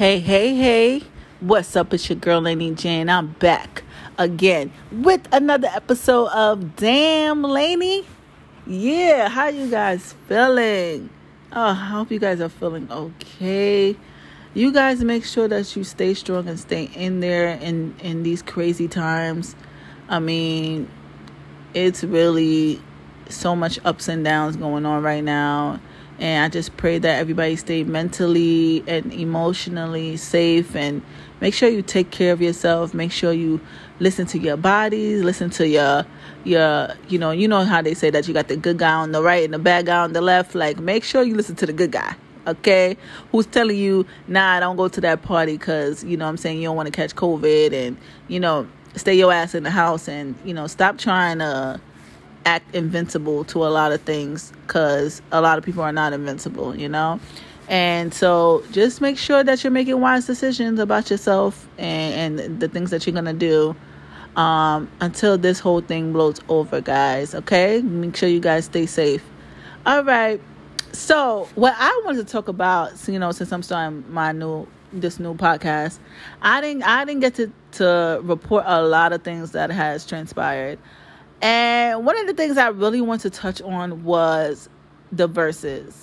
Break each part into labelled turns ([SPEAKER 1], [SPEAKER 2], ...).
[SPEAKER 1] Hey, hey, hey. What's up? It's your girl, Lainey Jane. I'm back again with another episode of Damn Lainey. Yeah, how you guys feeling? Oh, I hope you guys are feeling okay. You guys make sure that you stay strong and stay in there in, in these crazy times. I mean, it's really so much ups and downs going on right now and I just pray that everybody stay mentally and emotionally safe and make sure you take care of yourself. Make sure you listen to your bodies, listen to your your you know, you know how they say that you got the good guy on the right and the bad guy on the left. Like make sure you listen to the good guy. Okay, who's telling you, nah, don't go to that party because you know I'm saying you don't want to catch COVID and you know stay your ass in the house and you know stop trying to act invincible to a lot of things because a lot of people are not invincible, you know? And so just make sure that you're making wise decisions about yourself and, and the things that you're going to do um, until this whole thing blows over, guys. Okay? Make sure you guys stay safe. All right. So, what I wanted to talk about, you know, since I'm starting my new this new podcast, I didn't I didn't get to to report a lot of things that has transpired. And one of the things I really want to touch on was the Verzuz.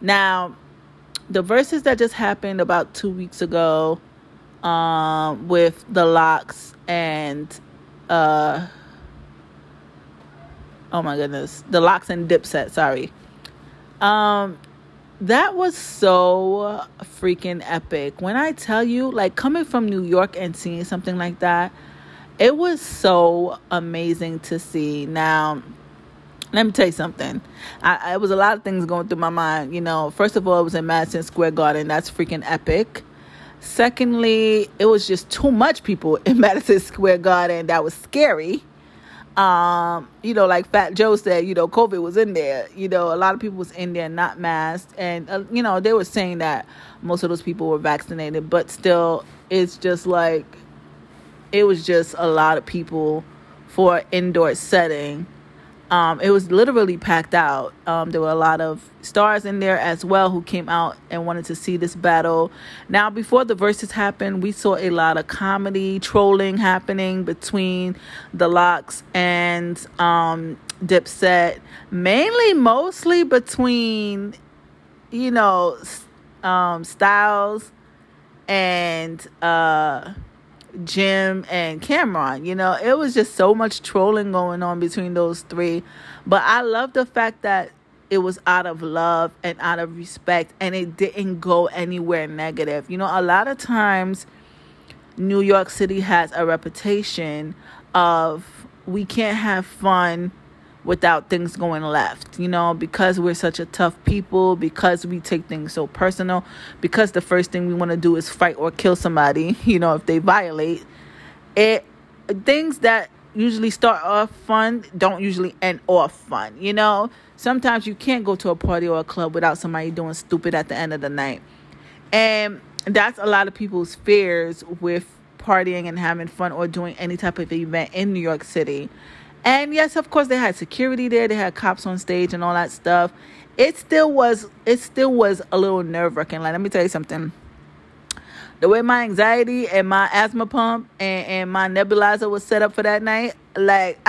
[SPEAKER 1] Now, the Verzuz that just happened about two weeks ago um, with the LOX and uh, oh my goodness, the LOX and Dipset, sorry. Um, that was so freaking epic. When I tell you, like coming from New York and seeing something like that, it was so amazing to see. Now, let me tell you something. I, it was a lot of things going through my mind. You know, first of all, it was in Madison Square Garden. That's freaking epic. Secondly, it was just too much people in Madison Square Garden. That was scary. Um, you know, like Fat Joe said, you know, COVID was in there. You know, a lot of people was in there not masked, and uh, you know, they were saying that most of those people were vaccinated, but still, it's just like it was just a lot of people for indoor setting. Um, it was literally packed out. Um, there were a lot of stars in there as well who came out and wanted to see this battle. Now, before the verses happened, we saw a lot of comedy, trolling happening between the LOX and um, Dipset, mainly, mostly between, you know, um, Styles and. Uh, Jim and Cam'ron. You know, it was just so much trolling going on between those three. But I love the fact that it was out of love and out of respect and it didn't go anywhere negative. You know, a lot of times New York City has a reputation of we can't have fun without things going left, you know, because we're such a tough people, because we take things so personal, because the first thing we want to do is fight or kill somebody, you know, if they violate it. Things that usually start off fun don't usually end off fun, you know. Sometimes you can't go to a party or a club without somebody doing stupid at the end of the night. And that's a lot of people's fears with partying and having fun or doing any type of event in New York City and yes, of course, they had security there. They had cops on stage and all that stuff. It still was. It still was a little nerve wracking. Like, let me tell you something. The way my anxiety and my asthma pump and, and my nebulizer was set up for that night, like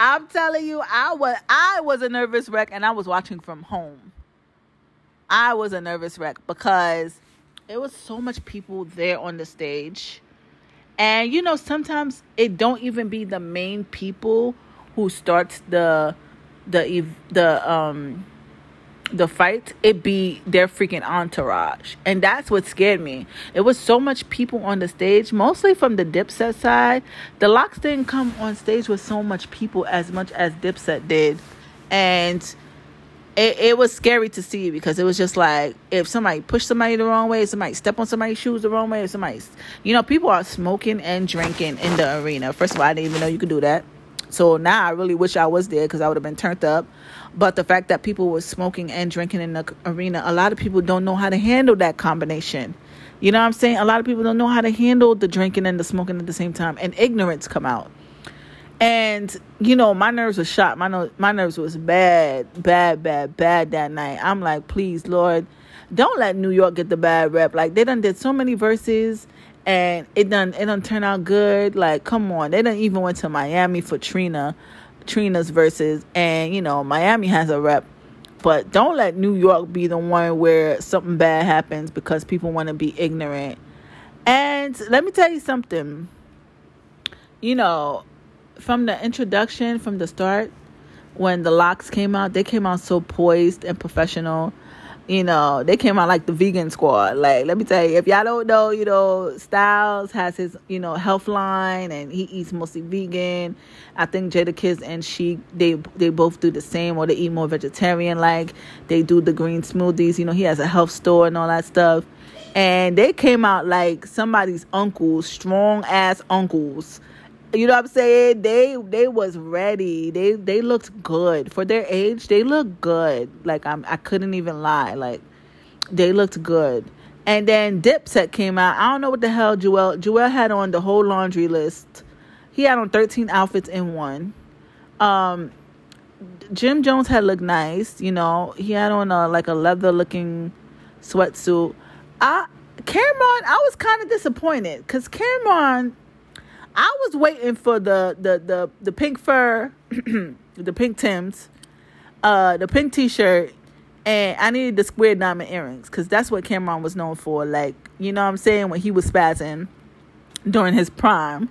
[SPEAKER 1] I'm telling you, I was I was a nervous wreck, and I was watching from home. I was a nervous wreck because it was so much people there on the stage and you know, sometimes it don't even be the main people who starts the the the um the fight, it be their freaking entourage. And that's what scared me. It was so much people on the stage, mostly from the Dipset side. The LOX didn't come on stage with so much people as much as Dipset did. And it, it was scary to see because it was just like if somebody pushed somebody the wrong way, somebody step on somebody's shoes the wrong way, somebody, you know, people are smoking and drinking in the arena. First of all, I didn't even know you could do that. So now I really wish I was there because I would have been turned up. But the fact that people were smoking and drinking in the arena, a lot of people don't know how to handle that combination. You know what I'm saying? A lot of people don't know how to handle the drinking and the smoking at the same time, and ignorance come out. And you know, my nerves were shot. My no- my nerves was bad, bad, bad, bad that night. I'm like, please, Lord, don't let New York get the bad rep. Like they done did so many verses and it done it done turn out good. Like, come on. They done even went to Miami for Trina Trina's verses and you know, Miami has a rep. But don't let New York be the one where something bad happens because people want to be ignorant. And let me tell you something. You know, from the introduction, from the start, when the LOX came out, they came out so poised and professional you know, they came out like the vegan squad. Like, let me tell you, if y'all don't know, you know, Styles has his, you know, health line and he eats mostly vegan. I think Jadakiss and Sheek they they both do the same or they eat more vegetarian like. They do the green smoothies, you know, he has a health store and all that stuff. And they came out like somebody's uncles, strong ass uncles you know what I'm saying? They they was ready. They they looked good for their age. They looked good. Like I'm I couldn't even lie. Like they looked good. And then Dipset came out. I don't know what the hell Juelz Juelz had on the whole laundry list. He had on 13 outfits in one. Um Jim Jones had looked nice, you know. He had on a like a leather looking sweatsuit. I Cam'ron, I was kind of disappointed cuz Cam'ron I was waiting for the the the, the pink fur, the pink Tims, uh, the pink T-shirt, and I needed the square diamond earrings because that's what Cam'ron was known for. Like you know what I'm saying when he was spazzing during his prime.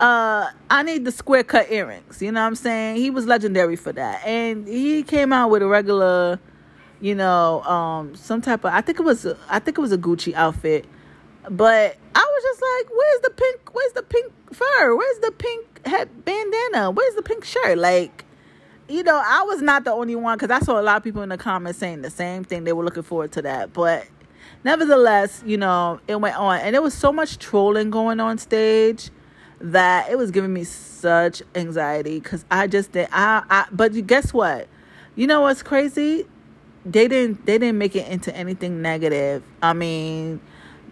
[SPEAKER 1] Uh, I need the square cut earrings. You know what I'm saying? He was legendary for that, and he came out with a regular, you know, um, some type of. I think it was. I think it was a Gucci outfit but I was just like, where's the pink? Where's the pink fur? Where's the pink head bandana? Where's the pink shirt? Like, you know, I was not the only one because I saw a lot of people in the comments saying the same thing. They were looking forward to that. But nevertheless, you know, it went on. And there was so much trolling going on stage that it was giving me such anxiety because I just did. I, I, but guess what? You know what's crazy? They didn't. They didn't make it into anything negative. I mean,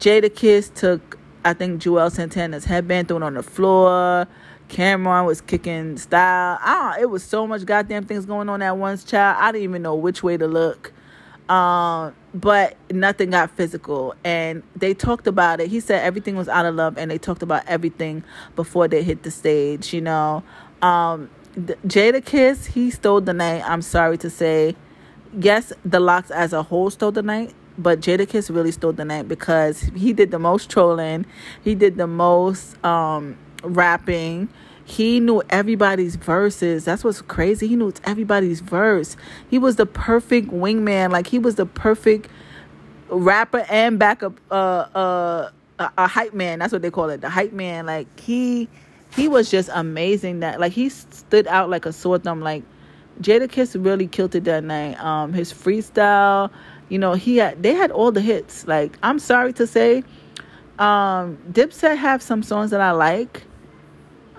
[SPEAKER 1] Jadakiss took, I think, Juelz Santana's headband, threw it on the floor. Cam'ron was kicking style. Ah, it was so much goddamn things going on at once, child. I didn't even know which way to look. Um, but nothing got physical. And they talked about it. He said everything was out of love, and they talked about everything before they hit the stage, you know. Um, Jadakiss, he stole the night. I'm sorry to say. Yes, the LOX as a whole stole the night, but Jadakiss really stole the night because he did the most trolling, he did the most um, rapping. He knew everybody's verses. That's what's crazy. He knew everybody's verse. He was the perfect wingman. Like he was the perfect rapper and backup uh uh a, a hype man. That's what they call it. The hype man. Like he he was just amazing that like he stood out like a sore thumb like Jadakiss really killed it that night. Um his freestyle, you know, he had they had all the hits. Like I'm sorry to say, um, Dipset have some songs that I like,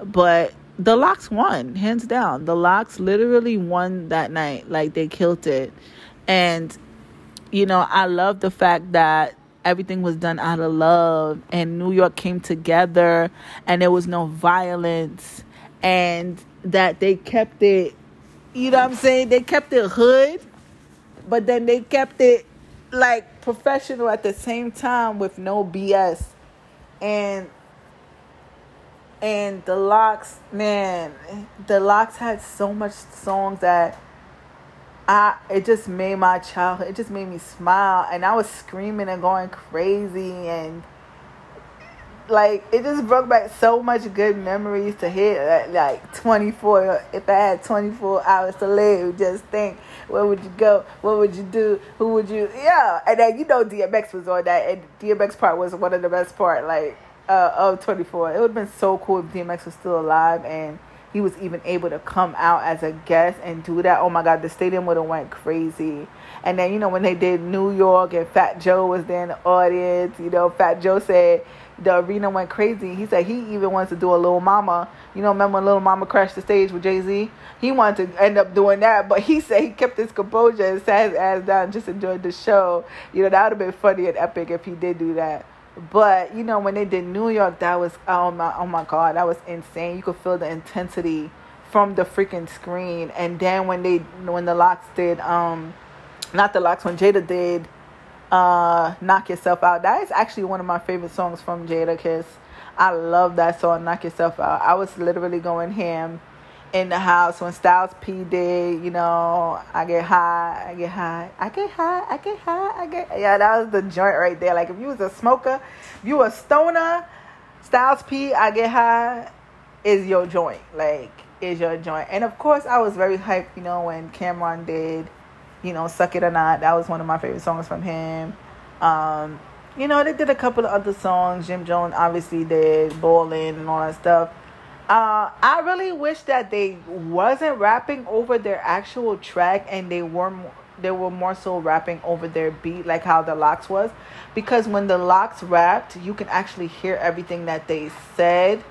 [SPEAKER 1] but the LOX won hands down. The LOX literally won that night. Like they killed it, and you know I love the fact that everything was done out of love and New York came together and there was no violence and that they kept it you know what I'm saying they kept it hood but then they kept it like professional at the same time with no BS. And and the LOX, man, the LOX had so much songs that I it just made my childhood it just made me smile and I was screaming and going crazy and like it just brought back so much good memories to hit at like 24 if i had 24 hours to live just think where would you go? What would you do? Who would you yeah. And then you know dmx was on that and dmx part was one of the best part like uh, of 24 it would have been so cool if dmx was still alive and he was even able to come out as a guest and do that. Oh my god the stadium would have went crazy. And then you know when they did new york and fat joe was there in the audience you know fat joe said the arena went crazy. He said he even wants to do a Little Mama. You know, remember when Little Mama crashed the stage with Jay Z? He wanted to end up doing that, but he said he kept his composure and sat his ass down just enjoyed the show. You know, that would have been funny and epic if he did do that. But you know, when they did New York, that was oh my oh my god, that was insane. You could feel the intensity from the freaking screen. And then when they when the LOX did um not the LOX when Jada did Uh, Knock Yourself Out. That is actually one of my favorite songs from Jadakiss. I love that song, Knock Yourself Out. I was literally going ham in the house when Styles P did, you know, I get high, I get high, I get high, I get high, I get yeah, that was the joint right there. Like if you was a smoker, if you a stoner, Styles P, I get high is your joint. Like is your joint. And of course I was very hyped, you know, when Cam'ron did, you know, Suck It or Not. That was one of my favorite songs from him. Um, you know, they did a couple of other songs. Jim Jones obviously did Ballin' and all that stuff. Uh, I really wish that they wasn't rapping over their actual track and they were they were more so rapping over their beat like how the LOX was because when the LOX rapped you can actually hear everything that they said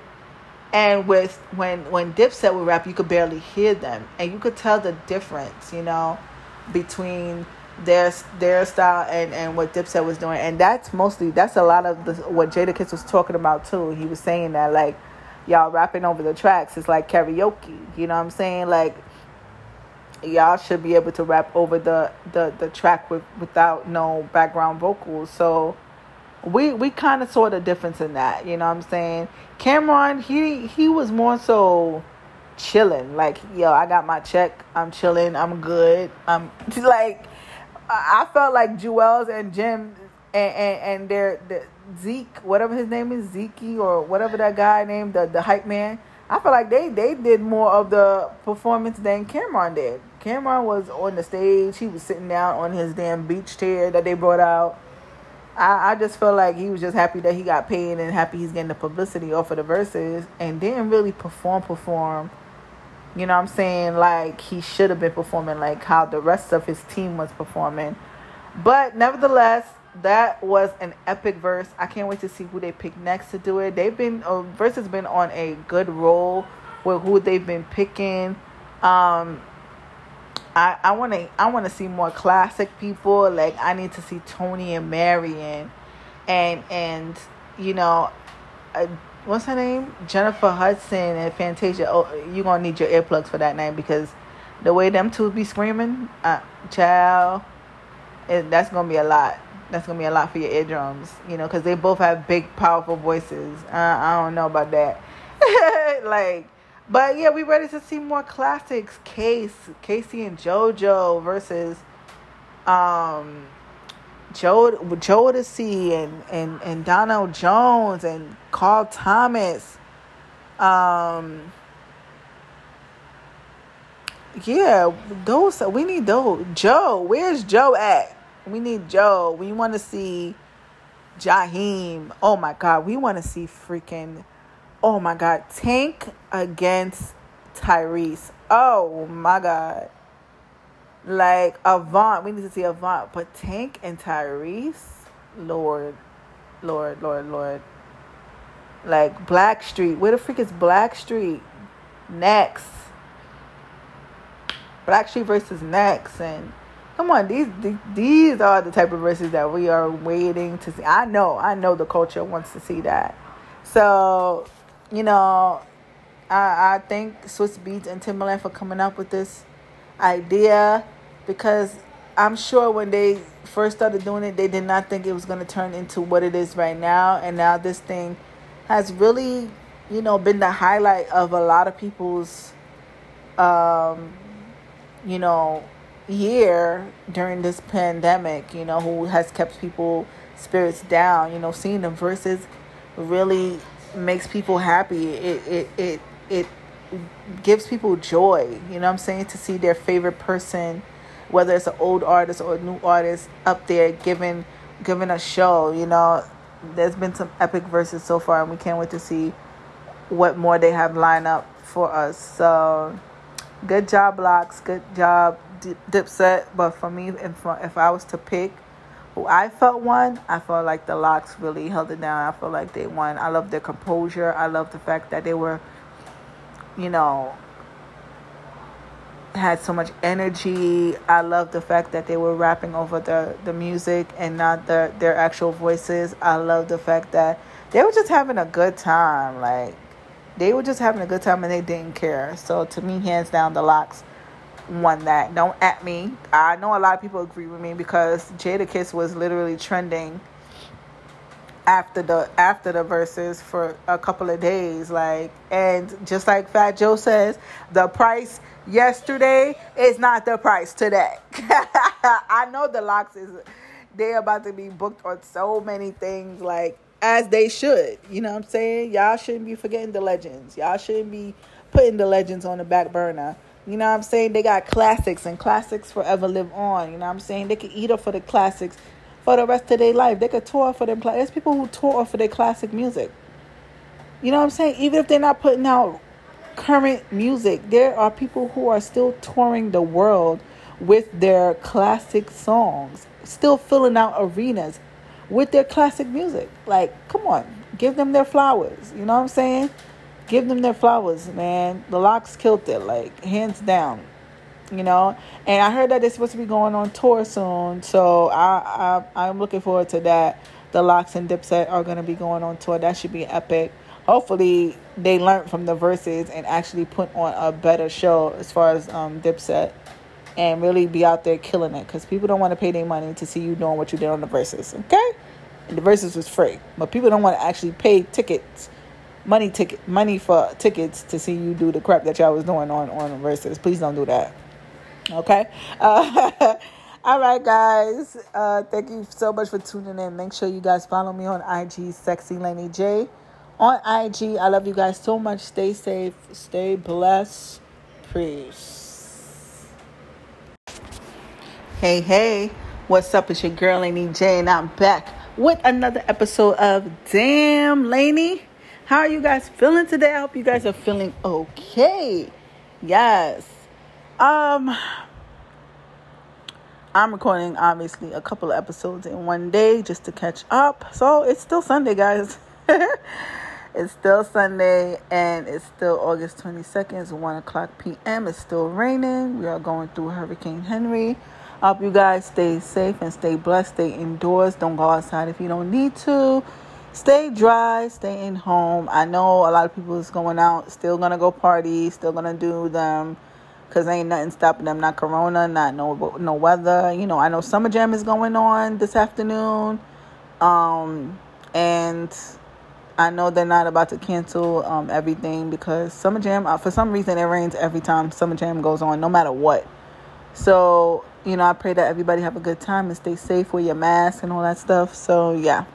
[SPEAKER 1] and with when when Dipset would rap you could barely hear them and you could tell the difference you know between their their style and and what Dipset was doing. And that's mostly that's a lot of the, what Jadakiss was talking about too. He was saying that like y'all rapping over the tracks it's like karaoke. You know what i'm saying? Like y'all should be able to rap over the the, the track with without no background vocals. So we we kind of saw the difference in that. You know what i'm saying? Cam'ron he he was more so chilling like yo i got my check i'm chilling i'm good i'm like i felt like Juelz and jim and and, and their, Zeke, whatever his name is, Zeke or whatever that guy named, the, the hype man. I feel like they, they did more of the performance than Cam'ron did. Cam'ron was on the stage. He was sitting down on his damn beach chair that they brought out. I, I just felt like he was just happy that he got paid and happy he's getting the publicity off of the Verzuz and didn't really perform perform. You know what I'm saying? Like he should have been performing like how the rest of his team was performing. But nevertheless, that was an epic verse. I can't wait to see who they pick next to do it. They've been uh, verse has been on a good roll with who they've been picking. Um, I I want to I want to see more classic people. Like I need to see Tony and Marion, and and you know, uh, what's her name? Jennifer Hudson and Fantasia. Oh, you gonna need your earplugs for that name because the way them two be screaming, uh, child, it, that's gonna be a lot that's gonna be a lot for your eardrums, you know, because they both have big, powerful voices. Uh, I don't know about that. like, but yeah, we ready to see more classics. Case, K-Ci and JoJo versus um Joe Jodeci and and and Donell Jones and Carl Thomas. Um. Yeah, those we need those. Joe, where's Joe at? We need Joe. We want to see Jaheim. Oh my God. We want to see freaking, oh my God, Tank against Tyrese. Oh my God. Like Avant. We need to see Avant. But Tank and Tyrese, Lord, Lord, Lord, Lord. Like Blackstreet. Where the freak is Blackstreet? Next. Blackstreet versus Next. And Come on, these, these are the type of verses that we are waiting to see. I know, I know the culture wants to see that. So, you know, I, I thank Swizz Beatz and Timbaland for coming up with this idea because I'm sure when they first started doing it, they did not think it was going to turn into what it is right now. And now this thing has really, you know, been the highlight of a lot of people's, um, you know, year during this pandemic, you know, who has kept people spirits down, you know, seeing the Verzuz really makes people happy. It it it it gives people joy, you know I'm saying, to see their favorite person, whether it's an old artist or a new artist up there giving giving a show, you know. There's been some epic verses so far and we can't wait to see what more they have lined up for us. So good job, LOX. Good job, Dipset, but for me, if if I was to pick who I felt won, I felt like the LOX really held it down. I felt like they won. I love their composure. I love the fact that they were, you know, had so much energy. I love the fact that they were rapping over the, the music and not the, their actual voices. I love the fact that they were just having a good time. Like, they were just having a good time and they didn't care. So, to me, hands down, the LOX won that. Don't at me. I know a lot of people agree with me because Jadakiss was literally trending after the after the Verzuz for a couple of days like and just like fat joe says the price yesterday is not the price today. I know the LOX is they're about to be booked on so many things like as they should you know what i'm saying? Y'all shouldn't be forgetting the legends. Y'all shouldn't be putting the legends on the back burner. You know what i'm saying? They got classics and classics forever live on. You know what i'm saying? They can eat up for the classics for the rest of their life. They could tour for them. There's people who tour for their classic music. You know what I'm saying? Even if they're not putting out current music, there are people who are still touring the world with their classic songs, still filling out arenas with their classic music. Like, come on, give them their flowers. You know what I'm saying? Give them their flowers, man. The LOX killed it, like hands down you know. And I heard that it's supposed to be going on tour soon, so I, I I'm looking forward to that. The LOX and Dipset are going to be going on tour. That should be epic. Hopefully, they learned from the Verzuz and actually put on a better show as far as um, Dipset and really be out there killing it because people don't want to pay their money to see you doing what you did on the Verzuz. Okay, and the Verzuz was free, but people don't want to actually pay tickets money ticket money for tickets to see you do the crap that y'all was doing on on Verzuz. Please don't do that. Okay. Uh, all right, guys. Uh, thank you so much for tuning in. Make sure you guys follow me on IG, Sexy Lenny J. On IG, I love you guys so much. Stay safe, stay blessed. Peace. Hey, hey. What's up? It's your girl, Lenny J, and I'm back with another episode of Damn Lainey. How are you guys feeling today? I hope you guys are feeling okay. Yes. Um, I'm recording obviously a couple of episodes in one day just to catch up. So it's still Sunday, guys. it's still Sunday and it's still August 22nd. It's 1 o'clock p.m. It's still raining. We are going through Hurricane Henri. I hope you guys stay safe and stay blessed. Stay indoors. Don't go outside if you don't need to. Stay dry. Stay in home. I know a lot of people is going out, still gonna go party, still gonna do them because ain't nothing stopping them. Not corona, not no no weather. You know, I know summer jam is going on this afternoon, um, and I know they're not about to cancel um, everything because summer jam. Uh, for some reason, it rains every time summer jam goes on, no matter what. So you know, I pray that everybody have a good time and stay safe with your mask and all that stuff. So yeah.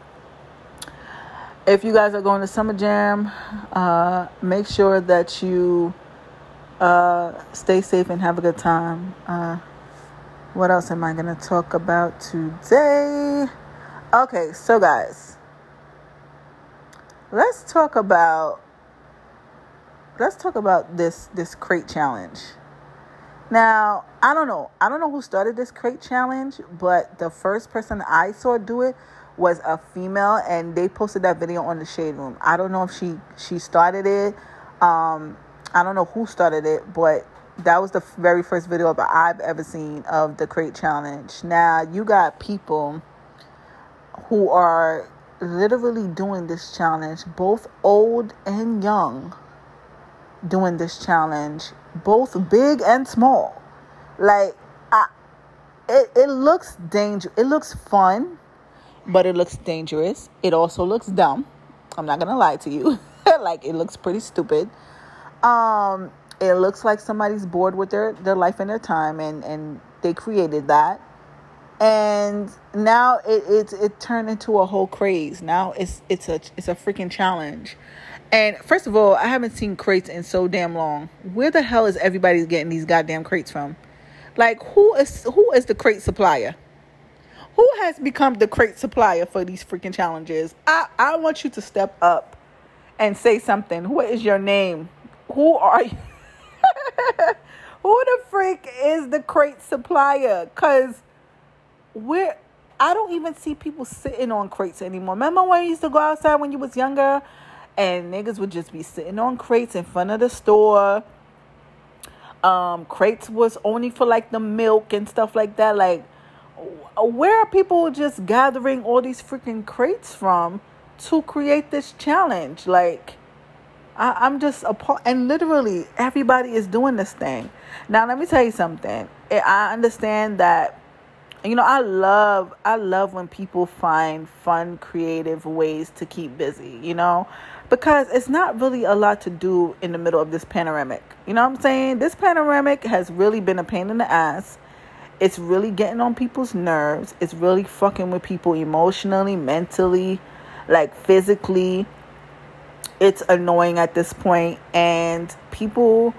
[SPEAKER 1] If you guys are going to Summer Jam, uh, make sure that you uh, stay safe and have a good time. Uh, what else am I going to talk about today? Okay, so guys, let's talk about let's talk about this this crate challenge. Now, I don't know. I don't know who started this crate challenge, but the first person I saw do it was a female and they posted that video on the shade room. I don't know if she she started it. Um I don't know who started it, but that was the very first video I've ever seen of the crate challenge. Now you got people who are literally doing this challenge, both old and young, doing this challenge, both big and small. Like, it it looks danger. It looks fun, but it looks dangerous. It also looks dumb. I'm not gonna lie to you. like, it looks pretty stupid. Um, it looks like somebody's bored with their, their life and their time and, and they created that. And now it, it it turned into a whole craze. Now it's it's a it's a freaking challenge. And first of all, I haven't seen crates in so damn long. Where the hell is everybody getting these goddamn crates from? Like who is who is the crate supplier? Who has become the crate supplier for these freaking challenges? I, I want you to step up and say something. What is your name? Who are you? who the freak is the crate supplier? Cause we're I don't even see people sitting on crates anymore. Remember when you used to go outside when you was younger and niggas would just be sitting on crates in front of the store. Um, crates was only for like the milk and stuff like that. Like, where are people just gathering all these freaking crates from to create this challenge? Like, I, am just appalled. And literally, everybody is doing this thing. Now, let me tell you something. I understand that, you know, I love, I love when people find fun, creative ways to keep busy, you know, because it's not really a lot to do in the middle of this panoramic. You know what I'm saying? This panoramic has really been a pain in the ass. It's really getting on people's nerves. It's really fucking with people emotionally, mentally, like physically it's annoying at this point and people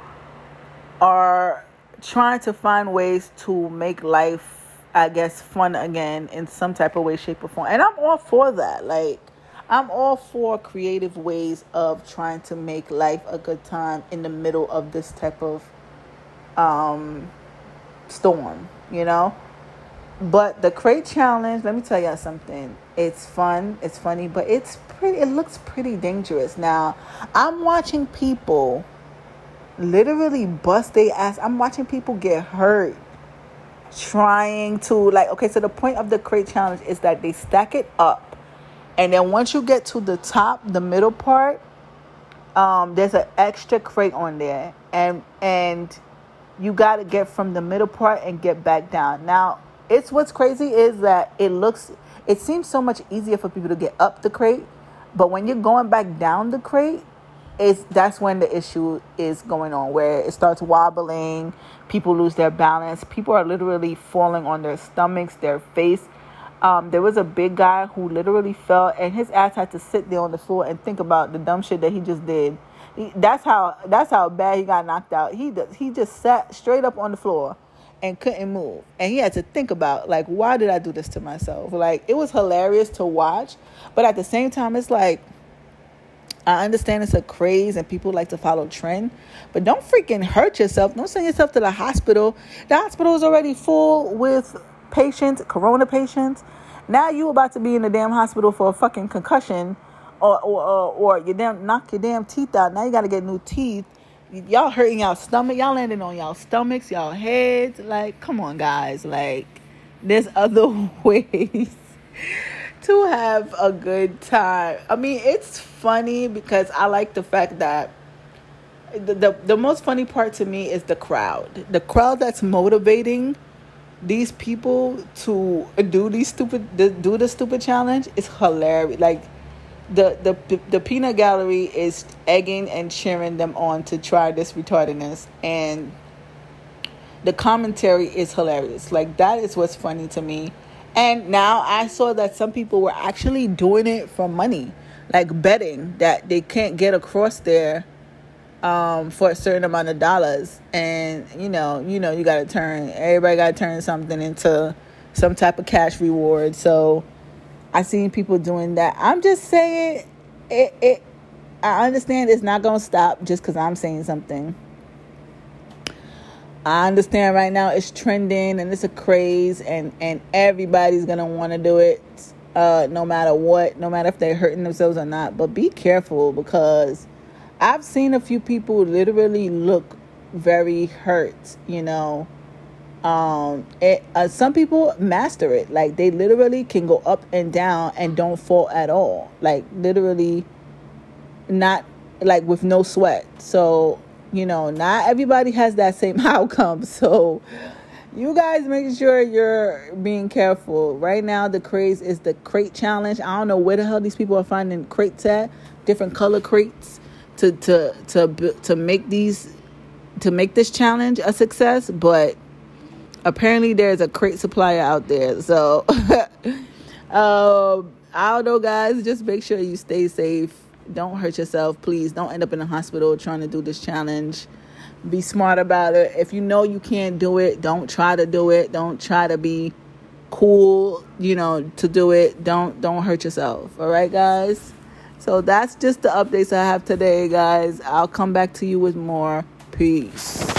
[SPEAKER 1] are trying to find ways to make life i guess fun again in some type of way shape or form. And i'm all for that. Like i'm all for creative ways of trying to make life a good time in the middle of this type of um storm you know but the crate challenge let me tell you something it's fun it's funny but it's pretty it looks pretty dangerous. Now, I'm watching people literally bust their ass. I'm watching people get hurt trying to like okay, so the point of the crate challenge is that they stack it up. And then once you get to the top, the middle part, um, there's an extra crate on there. And and you gotta get from the middle part and get back down. Now, it's what's crazy is that it looks it seems so much easier for people to get up the crate but when you're going back down the crate, it's that's when the issue is going on where it starts wobbling, people lose their balance, people are literally falling on their stomachs, their face. Um, there was a big guy who literally fell and his ass had to sit there on the floor and think about the dumb shit that he just did. That's how that's how bad he got knocked out. He he just sat straight up on the floor and couldn't move. And he had to think about like why did I do this to myself? Like it was hilarious to watch, but at the same time it's like I understand it's a craze and people like to follow trend, but don't freaking hurt yourself. Don't send yourself to the hospital. The hospital is already full with patients, corona patients. Now you about to be in the damn hospital for a fucking concussion or or or, or you damn knock your damn teeth out. Now you got to get new teeth y'all hurting y'all stomach. Y'all landing on y'all stomachs, y'all heads. Like, come on, guys. Like, there's other ways to have a good time. I mean, it's funny because I like the fact that the, the, the most funny part to me is the crowd. The crowd that's motivating these people to do these stupid do the stupid challenge is hilarious. Like the the the peanut gallery is egging and cheering them on to try this retardedness. And the commentary is hilarious. Like that is what's funny to me. And now i saw that some people were actually doing it for money. Like betting that they can't get across there um, for a certain amount of dollars. And you know you know you got to turn everybody got to turn something into some type of cash reward. So I seen people doing that. I'm just saying it it I understand it's not going to stop just cuz I'm saying something. I understand right now it's trending and it's a craze and and everybody's going to want to do it uh no matter what, no matter if they're hurting themselves or not, but be careful because I've seen a few people literally look very hurt, you know, um it, uh, some people master it. Like they literally can go up and down and don't fall at all. Like literally not like with no sweat. So you know not everybody has that same outcome. So you guys make sure you're being careful. Right now the craze is the crate challenge. I don't know where the hell these people are finding crates at. Different color crates to to to to make these to make this challenge a success but apparently there's a crate supplier out there. So um, I don't know, guys. Just make sure you stay safe. Don't hurt yourself, please. Don't end up in the hospital trying to do this challenge. Be smart about it. If you know you can't do it, don't try to do it. Don't try to be cool, you know, to do it. Don't don't hurt yourself. All right, guys. So that's just the updates I have today, guys. I'll come back to you with more. Peace.